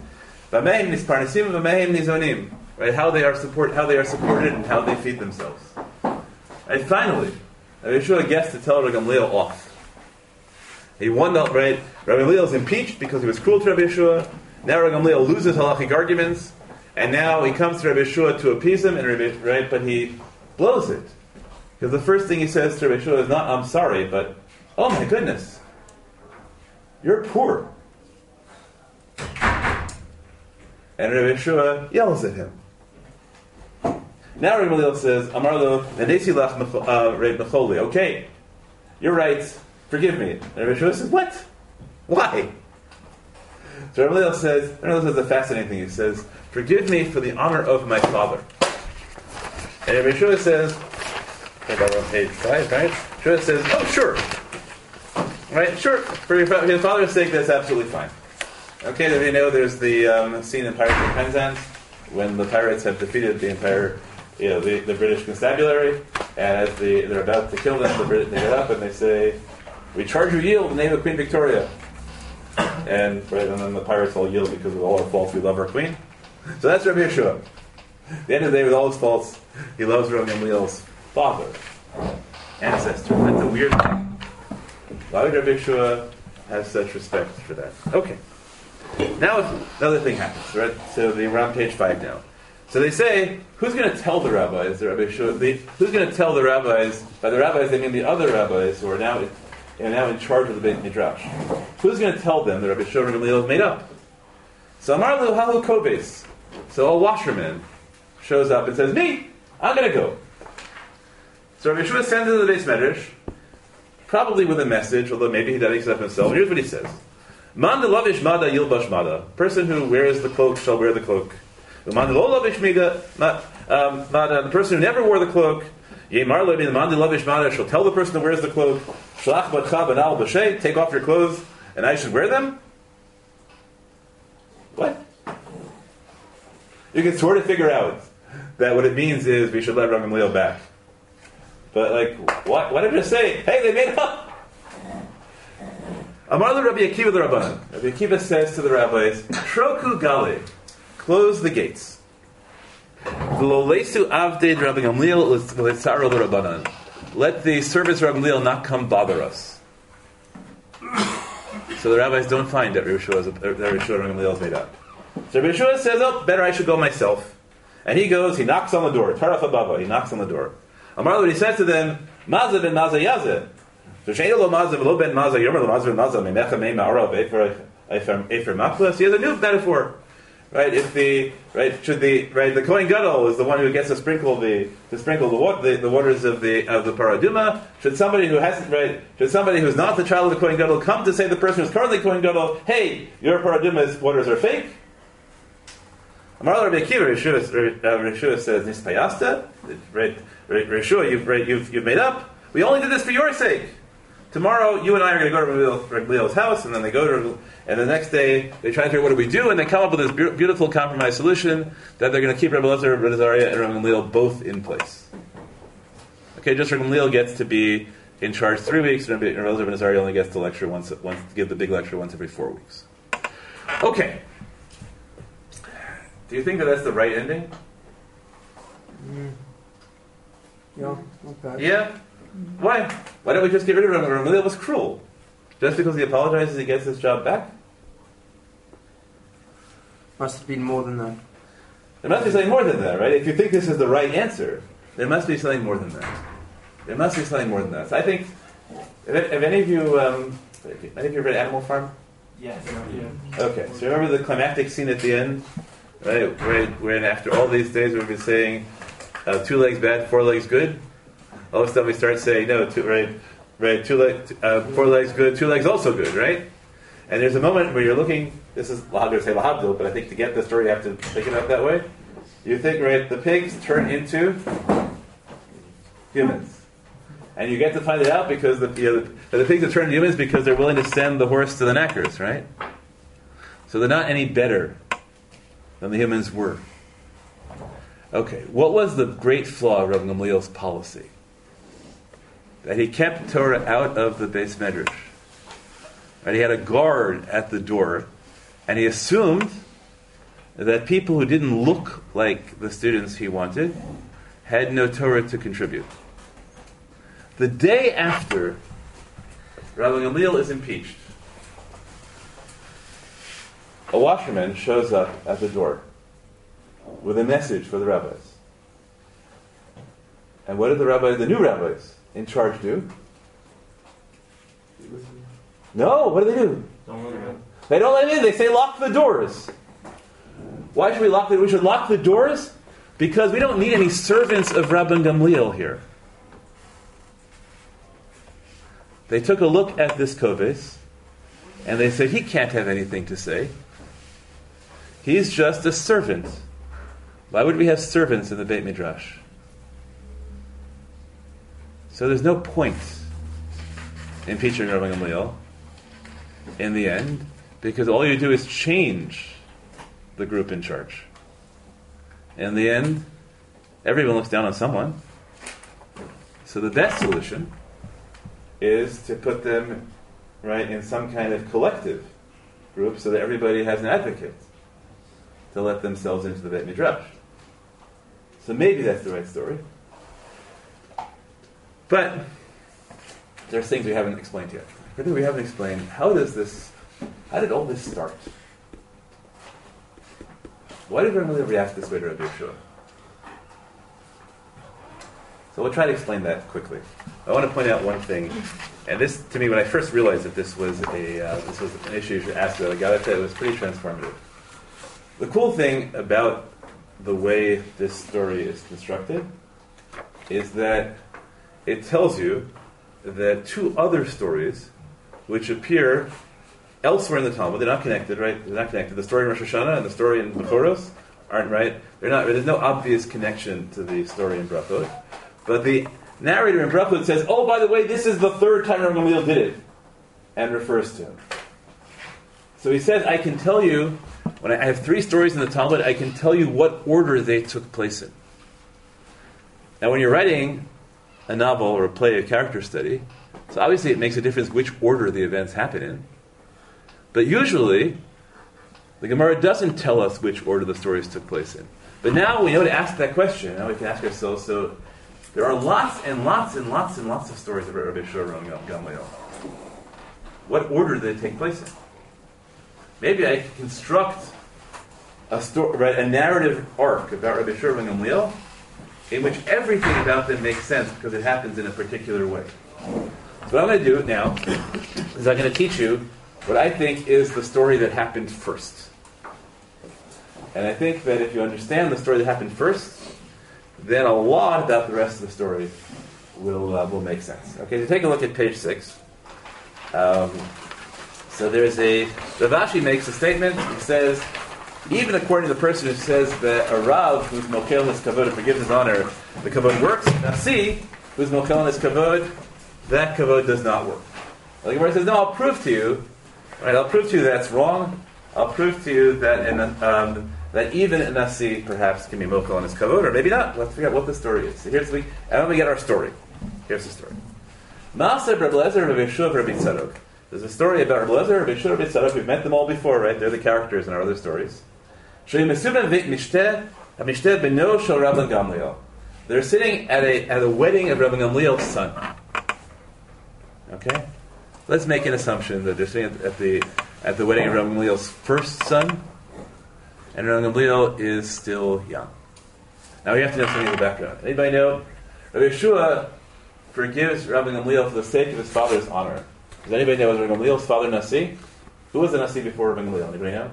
Right, how they are support, how they are supported, and how they feed themselves. And finally, Rabbi Yeshua gets to tell Rabbi Gamliel off. He won the right. Rabbi Gamliel is impeached because he was cruel to Rabbi Yeshua. Now Rabbi Gamliel loses halachic arguments, and now he comes to Rabbi Yeshua to appease him, and Rabbi, right, but he blows it because the first thing he says to Rabbi Yeshua is not "I'm sorry," but "Oh my goodness, you're poor." And Rabbi Yeshua yells at him. Now Rabbi Gamliel says, "Amarlo nadesi lach uh, Reb Mecholi." Okay, you're right. forgive me. And Rabbi Yeshua says, what? Why? So Rabbi Gamliel says, Rabbi Gamliel says a fascinating thing. He says, forgive me for the honor of my father. And Rabbi Yeshua says, I on page five, right? Yeshua says, oh, sure. Right, sure. For your, fa- your father's sake, that's absolutely fine. Okay, then you know there's the um, scene in Pirates of Penzance when the pirates have defeated the entire, you know, the, the British constabulary, and as the, they're about to kill them, the they get up and they say, "We charge you yield in the name of Queen Victoria." And right, and then the pirates all yield because of all our faults. We love our queen. So that's Rabbi Yeshua. At the end of the day, with all his faults, he loves Rabbi Gamliel's father, ancestor. That's a weird thing. Why would Rabbi Yeshua have such respect for that? Okay. Now another thing happens, right? So the, on page five now. So they say, who's going to tell the rabbis, the Rabbi the, who's going to tell the rabbis, by the rabbis they mean the other rabbis who are now, are now in charge of the Beit Midrash. Who's going to tell them that Rabbi and Gamliel made up? So Amar Lu Halu Kobes. So a washerman shows up and says, me, I'm going to go. So Rabbi Yeshua sends into the Beis Medrash, probably with a message, although maybe he doesn't up himself. Here's what he says. Man lavish mada yilbash mada. Person who wears the cloak shall wear the cloak. Um. The person who never wore the cloak. Yemar lo the man de lavish mada shall tell the person who wears the cloak. Shlach batcha banal b'shay. Take off your clothes, and I should wear them. What? You can sort of figure out that what it means is we should let Ram Gamliel back. But like, what? What did it say? Hey, they made up. Amar the Rabbi Akiva the Rabbanan. Rabbi Akiva says to the rabbis, Troku Gali, close the gates. V'lolesu avded Rabbi Gamliel l'tzaro the Rabbanan. Let the service of Gamliel not come bother us. So the rabbis don't find that Yeshua Gamliel is made up. So Yeshua says, oh, better I should go myself. And he goes, he knocks on the door. Taraf Ababa, he knocks on the door. Amar he says to them, Mazah ben Mazah Yazeh. So Shein lo Mazah v'lo ben Mazah yomer lo Mazah ben Mazah memecha mei ma'ara v'efer efer efer maklas. He has a new metaphor. Right, if the right should the right the Kohen Gadol is the one who gets to sprinkle the to sprinkle the water the, the waters of the of the parah adumah. Should somebody who hasn't right should somebody who's not the child of the Kohen Gadol come to say the person who's currently Kohen Gadol, hey, your parah adumah's waters are fake? Amar Rabbi Akiva, Rishua uh, says, Nispayasta, right, Rishua, you've, right, you've, you've made up. We only did this for your sake. Tomorrow, you and I are going to go to Rabbi Leo's house, and then they go to, and the next day, they try to figure out what do we do, and they come up with this beau- beautiful compromise solution that they're going to keep Rabbi Lezer, Rabbi Zariah, and Rabbi Leo both in place. Okay, just Rabbi Leo gets to be in charge three weeks, and Rabbi Lezer and Zariah only gets to lecture once, once, give the big lecture once every four weeks. Okay. Do you think that that's the right ending? Mm. Yeah, not bad. Yeah. Why? Why don't we just get rid of him? Ramilil was cruel. Just because he apologizes, he gets his job back. Must have been more than that. There must be something more than that, right? If you think this is the right answer, there must be something more than that. There must be something more than that. So I think, if, if any of you, um, if any of you read Animal Farm? Yes. Okay, so remember the climactic scene at the end, right? Where, when after all these days we've been saying uh, two legs bad, four legs good. All of a sudden we start saying no, two, right? Right, two legs, uh, four legs good, two legs also good, right? And there's a moment where you're looking. This is to say lahabdil, but I think to get the story you have to think it up that way. You think right, the pigs turn into humans. And you get to find it out because the, you know, the, pigs have turned into humans because they're willing to send the horse to the knackers, right? So they're not any better than the humans were. Okay, what was the great flaw of Rabbi Gamliel's policy? That he kept Torah out of the Beis Medrash. Right? He had a guard at the door, and he assumed that people who didn't look like the students he wanted had no Torah to contribute. The day after Rabbi Gamliel is impeached, a washerman shows up at the door with a message for the rabbis. And what did the rabbis, the new rabbis in charge do? No, what do they do? Don't They don't let him in. They say lock the doors. Why should we lock the We should lock the doors because we don't need any servants of Rabban Gamliel here. they took a look at this Koves, and they said, he can't have anything to say. He's just a servant. Why would we have servants in the Beit Midrash? So there's no point impeaching Rabbi Gamliel in the end, because all you do is change the group in charge. In the end, everyone looks down on someone. So the best solution is to put them right in some kind of collective group so that everybody has an advocate to let themselves into the Beit Midrash. So maybe that's the right story. But there's things we haven't explained yet. I we haven't explained how does this, how did all this start? Why did Rabbi react this way to Rabbi Yeshua? So we'll try to explain that quickly. I want to point out one thing, and this, to me, when I first realized that this was a uh, this was an issue you should ask about Galata, it was pretty transformative. The cool thing about the way this story is constructed is that it tells you that two other stories, which appear elsewhere in the Talmud, they're not connected, right? They're not connected. The story in Rosh Hashanah and the story in Bechoros aren't right. They're not. There's no obvious connection to the story in Brachot. But the narrator in Brachot says, "Oh, by the way, this is the third time Rabbi Gamliel did it," and refers to him. So he says, "I can tell you when I have three stories in the Talmud, I can tell you what order they took place in." Now, when you're writing a novel or a play, a character study, so obviously it makes a difference which order the events happen in. But usually, the Gemara doesn't tell us which order the stories took place in. But now we know to ask that question. Now we can ask ourselves, so there are lots and lots and lots and lots of stories about Rabbi and Gamliel. What order did they take place in? Maybe I construct a, right, a narrative arc about Rabbi and Gamliel in which everything about them makes sense because it happens in a particular way. So what I'm going to do now is I'm going to teach you what I think is the story that happened first. And I think that if you understand the story that happened first, then a lot about the rest of the story will uh, will make sense. Okay, so take a look at page six. Um, so there's a Rav Ashi makes a statement. He says, even according to the person who says that a Rav who's mokel his kavod and forgives his honor, the kavod works. Nasi who's mokel his kavod, that kavod does not work. The Gemara says, no, I'll prove to you. Right, I'll prove to you that's wrong. I'll prove to you that in um, that even a nasi perhaps can be mokel on his kavod, or maybe not. Let's figure out what the story is. So here's we, and then we get our story. Here's the story. Maaseh Rabbi Lezer Yeshua Rabbi Tzadok. There's a story about Rabbi Lezer Rabbi Yeshua Rabbi Tzadok. We've met them all before, right? They're the characters in our other stories. They're sitting at a at a wedding of Rabbi Gamliel's son. Okay, let's make an assumption that they're sitting at, at the at the wedding of Rabbi Gamliel's first son, and Rabbi Gamliel is still young. Now we have to know something of the background. Anybody know? Rabbi Yeshua forgives Rabbi Gamliel for the sake of his father's honor. Does anybody know was Rabbi Gamliel's father Nasi? Who was the Nasi before Rabbi Gamliel? Anybody know?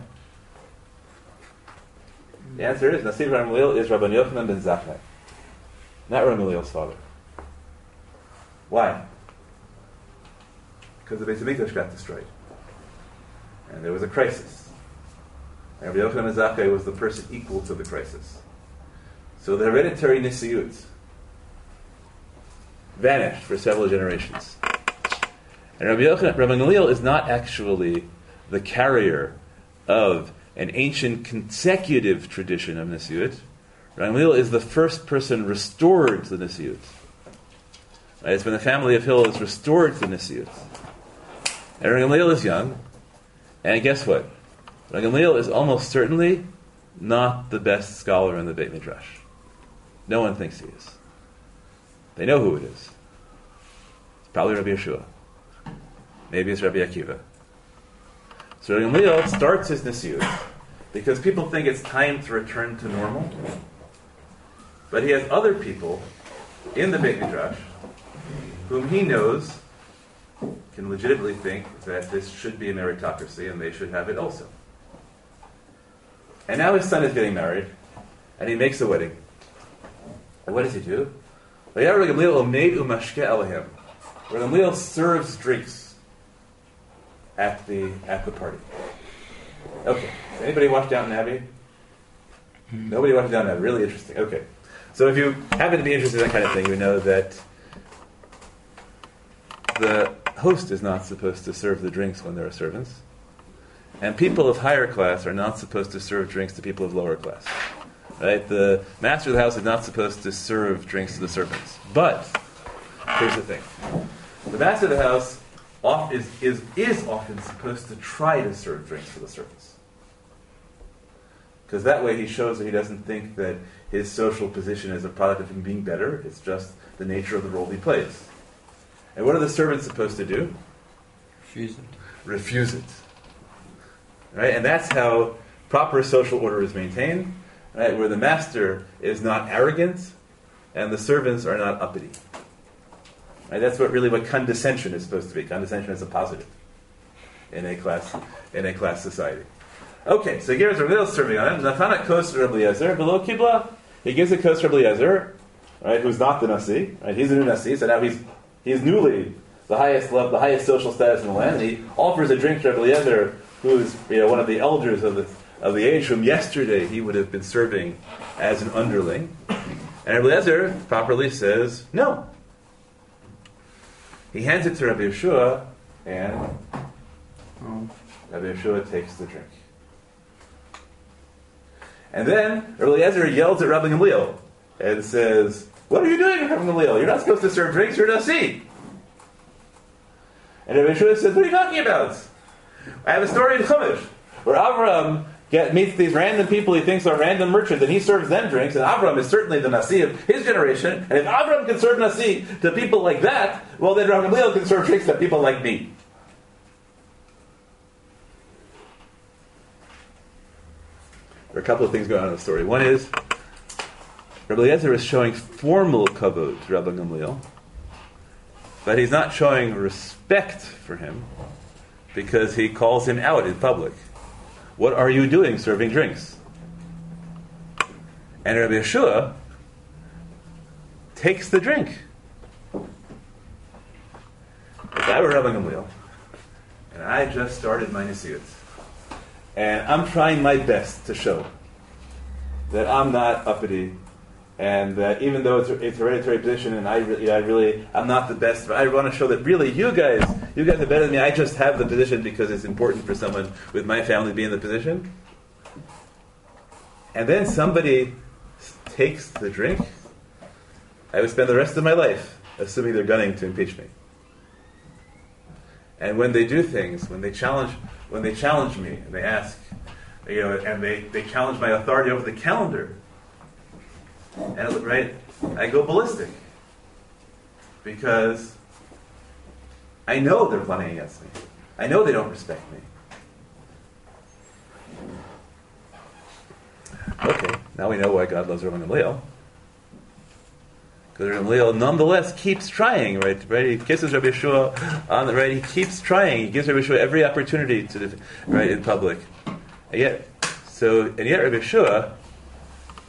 The answer is Nasi Rabbi Gamliel is Rabbi Yochanan ben Zakkai, not Rabbi Gamliel's father. Why? Because the Beit Hamikdash got destroyed, and there was a crisis. And Rabbi Yochanan ben Zakkai was the person equal to the crisis. So the hereditary Nisiyut vanished for several generations. And Rabbi, Yochanan, Rabbi Gamliel is not actually the carrier of an ancient consecutive tradition of Nisiut. Rabbi Gamliel is the first person restored to the Nisiut. Right? It's when the family of Hill is restored to the Nisiut. And Rabbi Gamliel is young, and guess what? Rabbi Gamliel is almost certainly not the best scholar in the Beit Midrash. No one thinks he is. They know who it is. It's probably Rabbi Yeshua. Maybe it's Rabbi Akiva. So Rabbi Gamliel starts his Nisiut because people think it's time to return to normal. But he has other people in the Beit Midrash whom he knows can legitimately think that this should be a meritocracy and they should have it also. And now his son is getting married, and he makes a wedding. And what does he do? Rabbi Gamliel serves drinks at the at the party. Okay. Anybody watch Downton Abbey? Nobody watched Downton Abbey. Really interesting. Okay. So if you happen to be interested in that kind of thing, you know that the host is not supposed to serve the drinks when there are servants, and people of higher class are not supposed to serve drinks to people of lower class. Right? The master of the house is not supposed to serve drinks to the servants. But here's the thing: the master of the house oft is, is, is often supposed to try to serve drinks for the servants. Because that way he shows that he doesn't think that his social position is a product of him being better, it's just the nature of the role he plays. And what are the servants supposed to do? Refuse it. Refuse it. Right? And that's how proper social order is maintained, right? Where the master is not arrogant and the servants are not uppity. Right? That's what really what condescension is supposed to be. Condescension is a positive in a class in a class society. Okay, so here's a little serving on it. Natana kos Rabbi below kibla. He gives a kos Rabbi right? Who's not the nasi, right? He's a new nasi, so now he's he's newly the highest level, the highest social status in the land. And he offers a drink to Rabbi who's you know one of the elders of the of the age, whom yesterday he would have been serving as an underling. And Rabbi properly says no. He hands it to Rabbi Yeshua, and Oh. Rabbi Yeshua takes the drink. And then Eliezer yells at Rabbi Gamliel and says, What are you doing, Rabbi Gamliel? You're not supposed to serve drinks, you're Nasi. And Rabbi Yeshua says, What are you talking about? I have a story in Chumash where Avram get, meets these random people he thinks are random merchants and he serves them drinks, and Avram is certainly the Nasi of his generation. And if Avram can serve Nasi to people like that, well, then Rabbi Gamliel can serve drinks to people like me. There are a couple of things going on in the story. One is Rabbi Eliezer is showing formal kavod to Rabbi Gamliel, but he's not showing respect for him because he calls him out in public. What are you doing serving drinks? And Rabbi Yeshua takes the drink. If I were Rabbi Gamliel, and I just started my Nisiyut, and I'm trying my best to show that I'm not uppity, and that even though it's, it's a hereditary position, and I really, I really, I'm not the best, I want to show that really you guys, you guys are better than me. I just have the position because it's important for someone with my family to be in the position. And then somebody takes the drink. I would spend the rest of my life assuming they're gunning to impeach me. And when they do things, when they challenge, when they challenge me, and they ask, you know, and they, they challenge my authority over the calendar, and right, I go ballistic because I know they're plotting against me. I know they don't respect me. Okay, now we know why God loves Rabbi Gamliel. Because Gamliel nonetheless keeps trying, right? Right? He kisses Rabbi Yeshua on the right. He keeps trying. He gives Rabbi Yeshua every opportunity to, right, in public. And yet, so and yet Rabbi Yeshua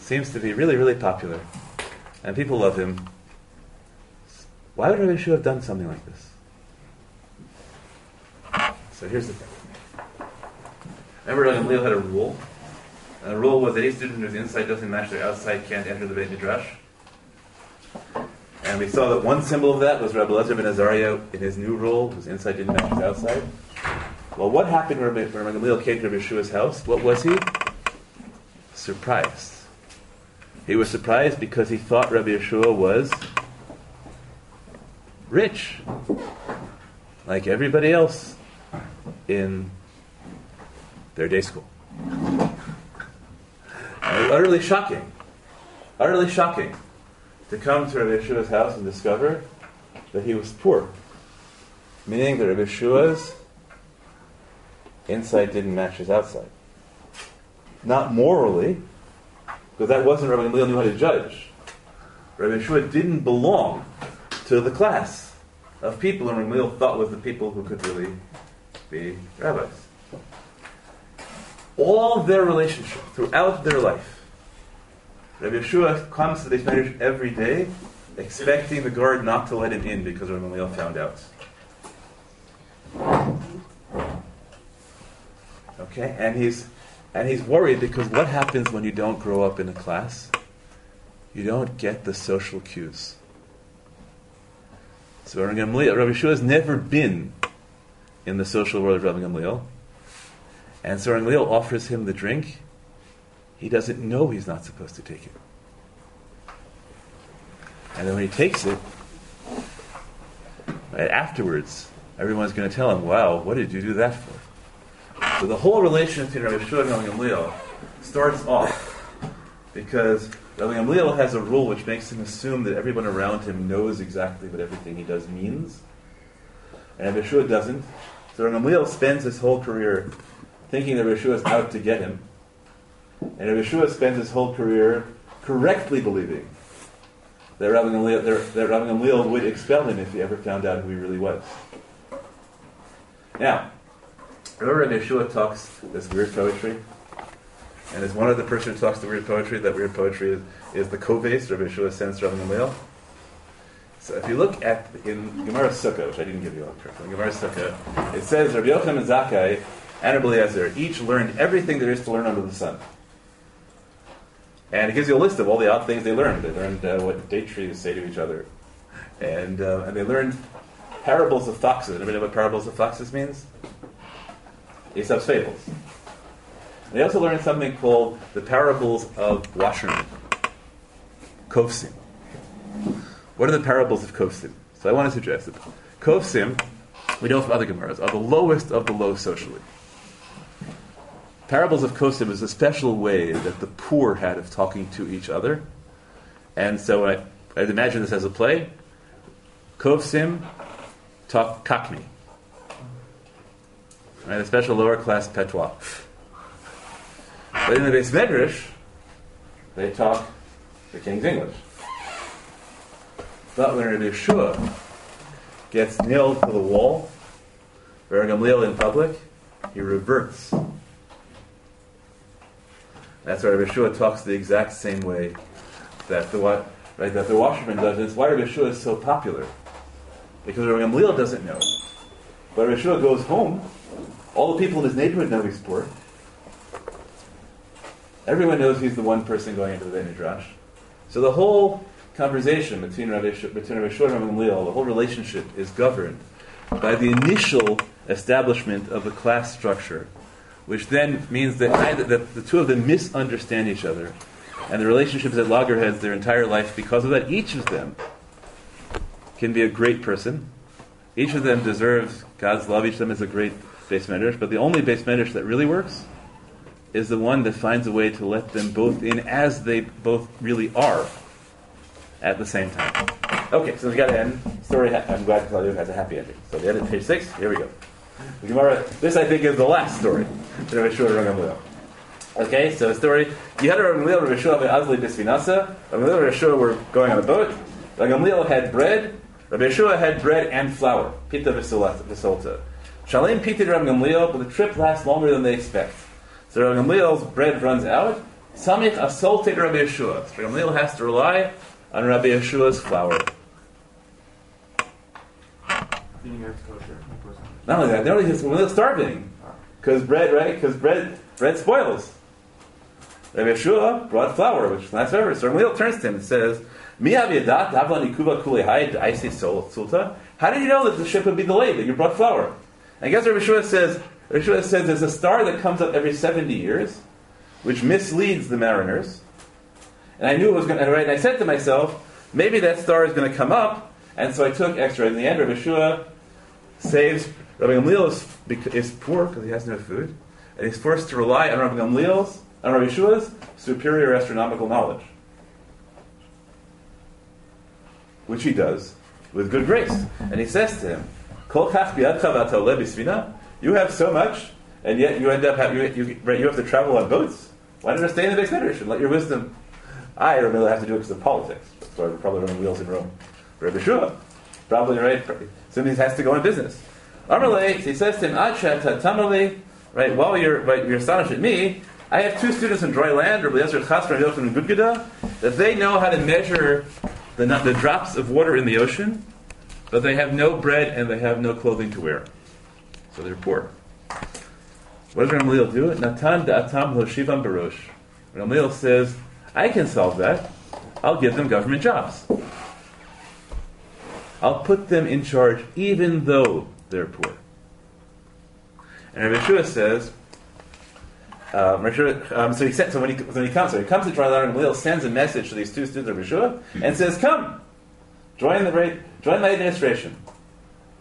seems to be really, really popular, and people love him. Why would Rabbi Yeshua have done something like this? So here's the thing. Remember, Rabbi Gamliel had a rule. And the rule was that any student whose inside doesn't match their outside can't enter the Beit Midrash. And we saw that one symbol of that was Rabbi Elazar ben Azariah in his new role, whose inside didn't match his outside. Well, what happened when Rabbi, when came to Rabbi Yeshua's house? What was he? Surprised. He was surprised because he thought Rabbi Yeshua was rich, like everybody else in their day school. Utterly shocking, utterly shocking to come to Rabbi Yeshua's house and discover that he was poor, meaning that Rabbi Yeshua's inside didn't match his outside. Not morally, because that wasn't Rabbi Gamliel knew how to judge. Rabbi Yeshua didn't belong to the class of people whom Rabbi thought was the people who could really be rabbis. All their relationship throughout their life, Rabbi Yeshua comes to the Spanish every day expecting the guard not to let him in because Rabbi Gamliel found out. Okay, and he's and he's worried because what happens when you don't grow up in a class? You don't get the social cues. So Rabbi Gamliel, Yeshua has never been in the social world of Rabbi Gamliel. And so Gamliel offers him the drink. He doesn't know he's not supposed to take it. And then when he takes it, right afterwards, everyone's going to tell him, wow, what did you do that for? The whole relation between Rabbi Yeshua and Rabbi Gamliel starts off because Rabbi Gamliel has a rule which makes him assume that everyone around him knows exactly what everything he does means. And Rabbi Yeshua doesn't. So Rabbi Gamliel spends his whole career thinking that Rabbi Yeshua is out to get him. And Rabbi Yeshua spends his whole career correctly believing that Rabbi Gamliel, that Rabbi Gamliel would expel him if he ever found out who he really was. Now, remember Rabbi Yeshua talks this weird poetry? And as one of the person who talks the weird poetry, that weird poetry is, is the koves Rabbi Yeshua sends Rabbi Gamliel. So if you look at in Gemara Sukkah, which I didn't give you all correctly, in Gemara Sukkah, it says Rabbi Yochanan and Zakkai and Rabbi each learned everything there is to learn under the sun. And it gives you a list of all the odd things they learned. They learned uh, what date trees say to each other. And, uh, and they learned parables of foxes. Anybody know what parables of foxes means? Aesop's fables. They also learned something called the parables of washermen. Kofsim. What are the parables of Kofsim? So I want to suggest that Kofsim, we know from other Gemaras, are the lowest of the low socially. Parables of Kofsim is a special way that the poor had of talking to each other. And so I, I'd imagine this as a play. Kofsim talk Cockney. Right, a special lower class patois. But in the Beis Medrash, they talk the King's English. But when Rabbi Yeshua gets nailed to the wall, Rabbi Gamliel in public, he reverts. That's why Rabbi Yeshua talks the exact same way that the right that the washerman does. It's why Rabbi Yeshua is so popular because Rabbi Gamliel doesn't know. But Rabbi Yeshua goes home. All the people in his neighborhood know he's poor. Everyone knows he's the one person going into the Beit Midrash. So the whole conversation between Rabbi, between Rabbi and Gamliel, the whole relationship is governed by the initial establishment of a class structure, which then means that, either, the two of them misunderstand each other, and the relationship is at loggerheads their entire life because of that. Each of them can be a great person. Each of them deserves God's love. Each of them is a great Beis Medrash. But the only Beis Medrash that really works is the one that finds a way to let them both in as they both really are at the same time. Okay, so we got to end. Story, ha- I'm glad it has a happy ending. So the end of page six, here we go. The Gemara, this I think is the last story. Okay, so the story, you had Rabbi Gamliel, Rabbi Shua, Rabbi Azli, Bisvinasa. Rabbi Gamliel and Rabbi Shua were going on a boat. Rabbi Gamliel had bread. Rabbi Shua had bread and flour. Pita visolta. Shalim pita Rabbi Gamliel, but the trip lasts longer than they expect. So Rabbi Gamliel's bread runs out. Samich asolted Rabbi Yeshua. So Gamliel has to rely on Rabbi Yeshua's flour. Not only that, not only is Gamliel starving. Because bread, right? Because bread, bread spoils. Rabbi Yeshua brought flour, which lasts forever. So Gamliel turns to him and says. How did you know that the ship would be delayed, that you brought flour? I guess Rabbi Yeshua says, Rabbi Yeshua says there's a star that comes up every 70 years, which misleads the mariners. And I knew it was going to, right? And I said to myself, maybe that star is going to come up, and so I took extra. In the end, Rabbi Yeshua saves, Rabbi Gamliel is, is poor because he has no food, and he's forced to rely on Rabbi Gamliel's, on Rabbi Yeshua's superior astronomical knowledge. Which he does with good grace. And he says to him, You have so much, and yet you end up have, you, you, you have to travel on boats. Why don't you stay in the Beis Medrash and let your wisdom? I don't really have to do it because of politics. So I'm probably running wheels in Rome. Rabbi Shua, probably right. Somebody has to go in business. Amarle, he says to him, right? While you're right, you're astonished at me. I have two students in dry land, Rabbi Eliezer Chas and Yochanan Gudgada, that they know how to measure the, the drops of water in the ocean, but they have no bread and they have no clothing to wear. So they're poor. What does Ramliel do? Natan da'atam hoshivam barosh. Ramliel says, I can solve that. I'll give them government jobs. I'll put them in charge even though they're poor. And Rabbi Yeshua says, um, um, so he sent, so when he when he comes, so he comes to Dry Gamaliel, sends a message to these two students of Yeshua and says, "Come, join the ra- join my administration,"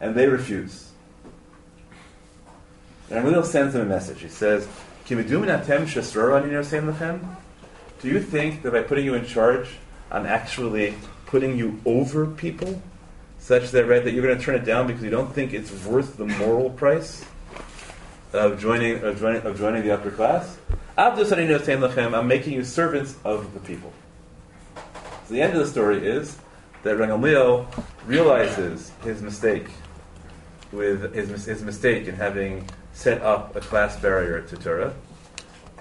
and they refuse. And Gamaliel sends them a message. He says. Do you think that by putting you in charge, I'm actually putting you over people, such that right that you're going to turn it down because you don't think it's worth the moral price of joining of joining, of joining the upper class? I'm making you servants of the people. So the end of the story is that Gamaliel realizes his mistake with his, his mistake in having set up a class barrier to Torah.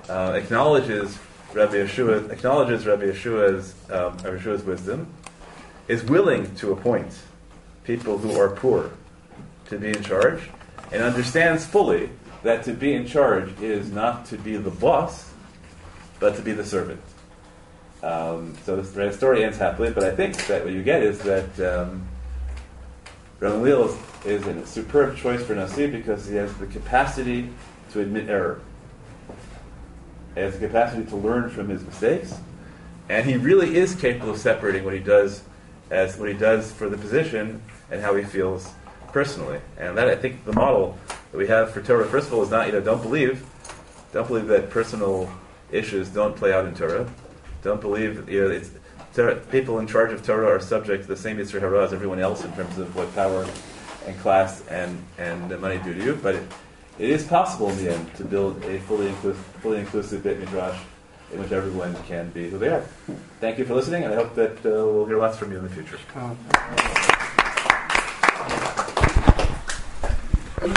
Uh, acknowledges Rabbi Yeshua acknowledges Rabbi Yeshua's um, Rabbi Yeshua's wisdom, is willing to appoint people who are poor to be in charge, and understands fully that to be in charge is not to be the boss, but to be the servant. Um, so the story ends happily, but I think that what you get is that um, Gamaliel is, is a superb choice for Nasi because he has the capacity to admit error. He has the capacity to learn from his mistakes, and he really is capable of separating what he does as what he does for the position and how he feels personally. And that I think the model that we have for Torah, first of all, is not you know don't believe, don't believe that personal issues don't play out in Torah. Don't believe you know it's Torah, people in charge of Torah are subject to the same Yetzer Hara as everyone else in terms of what power and class and and money do to you. But it, it is possible in the end to build a fully inclusive, fully inclusive Beit Midrash in which everyone can be who they are. Thank you for listening, and I hope that uh, we'll hear lots from you in the future.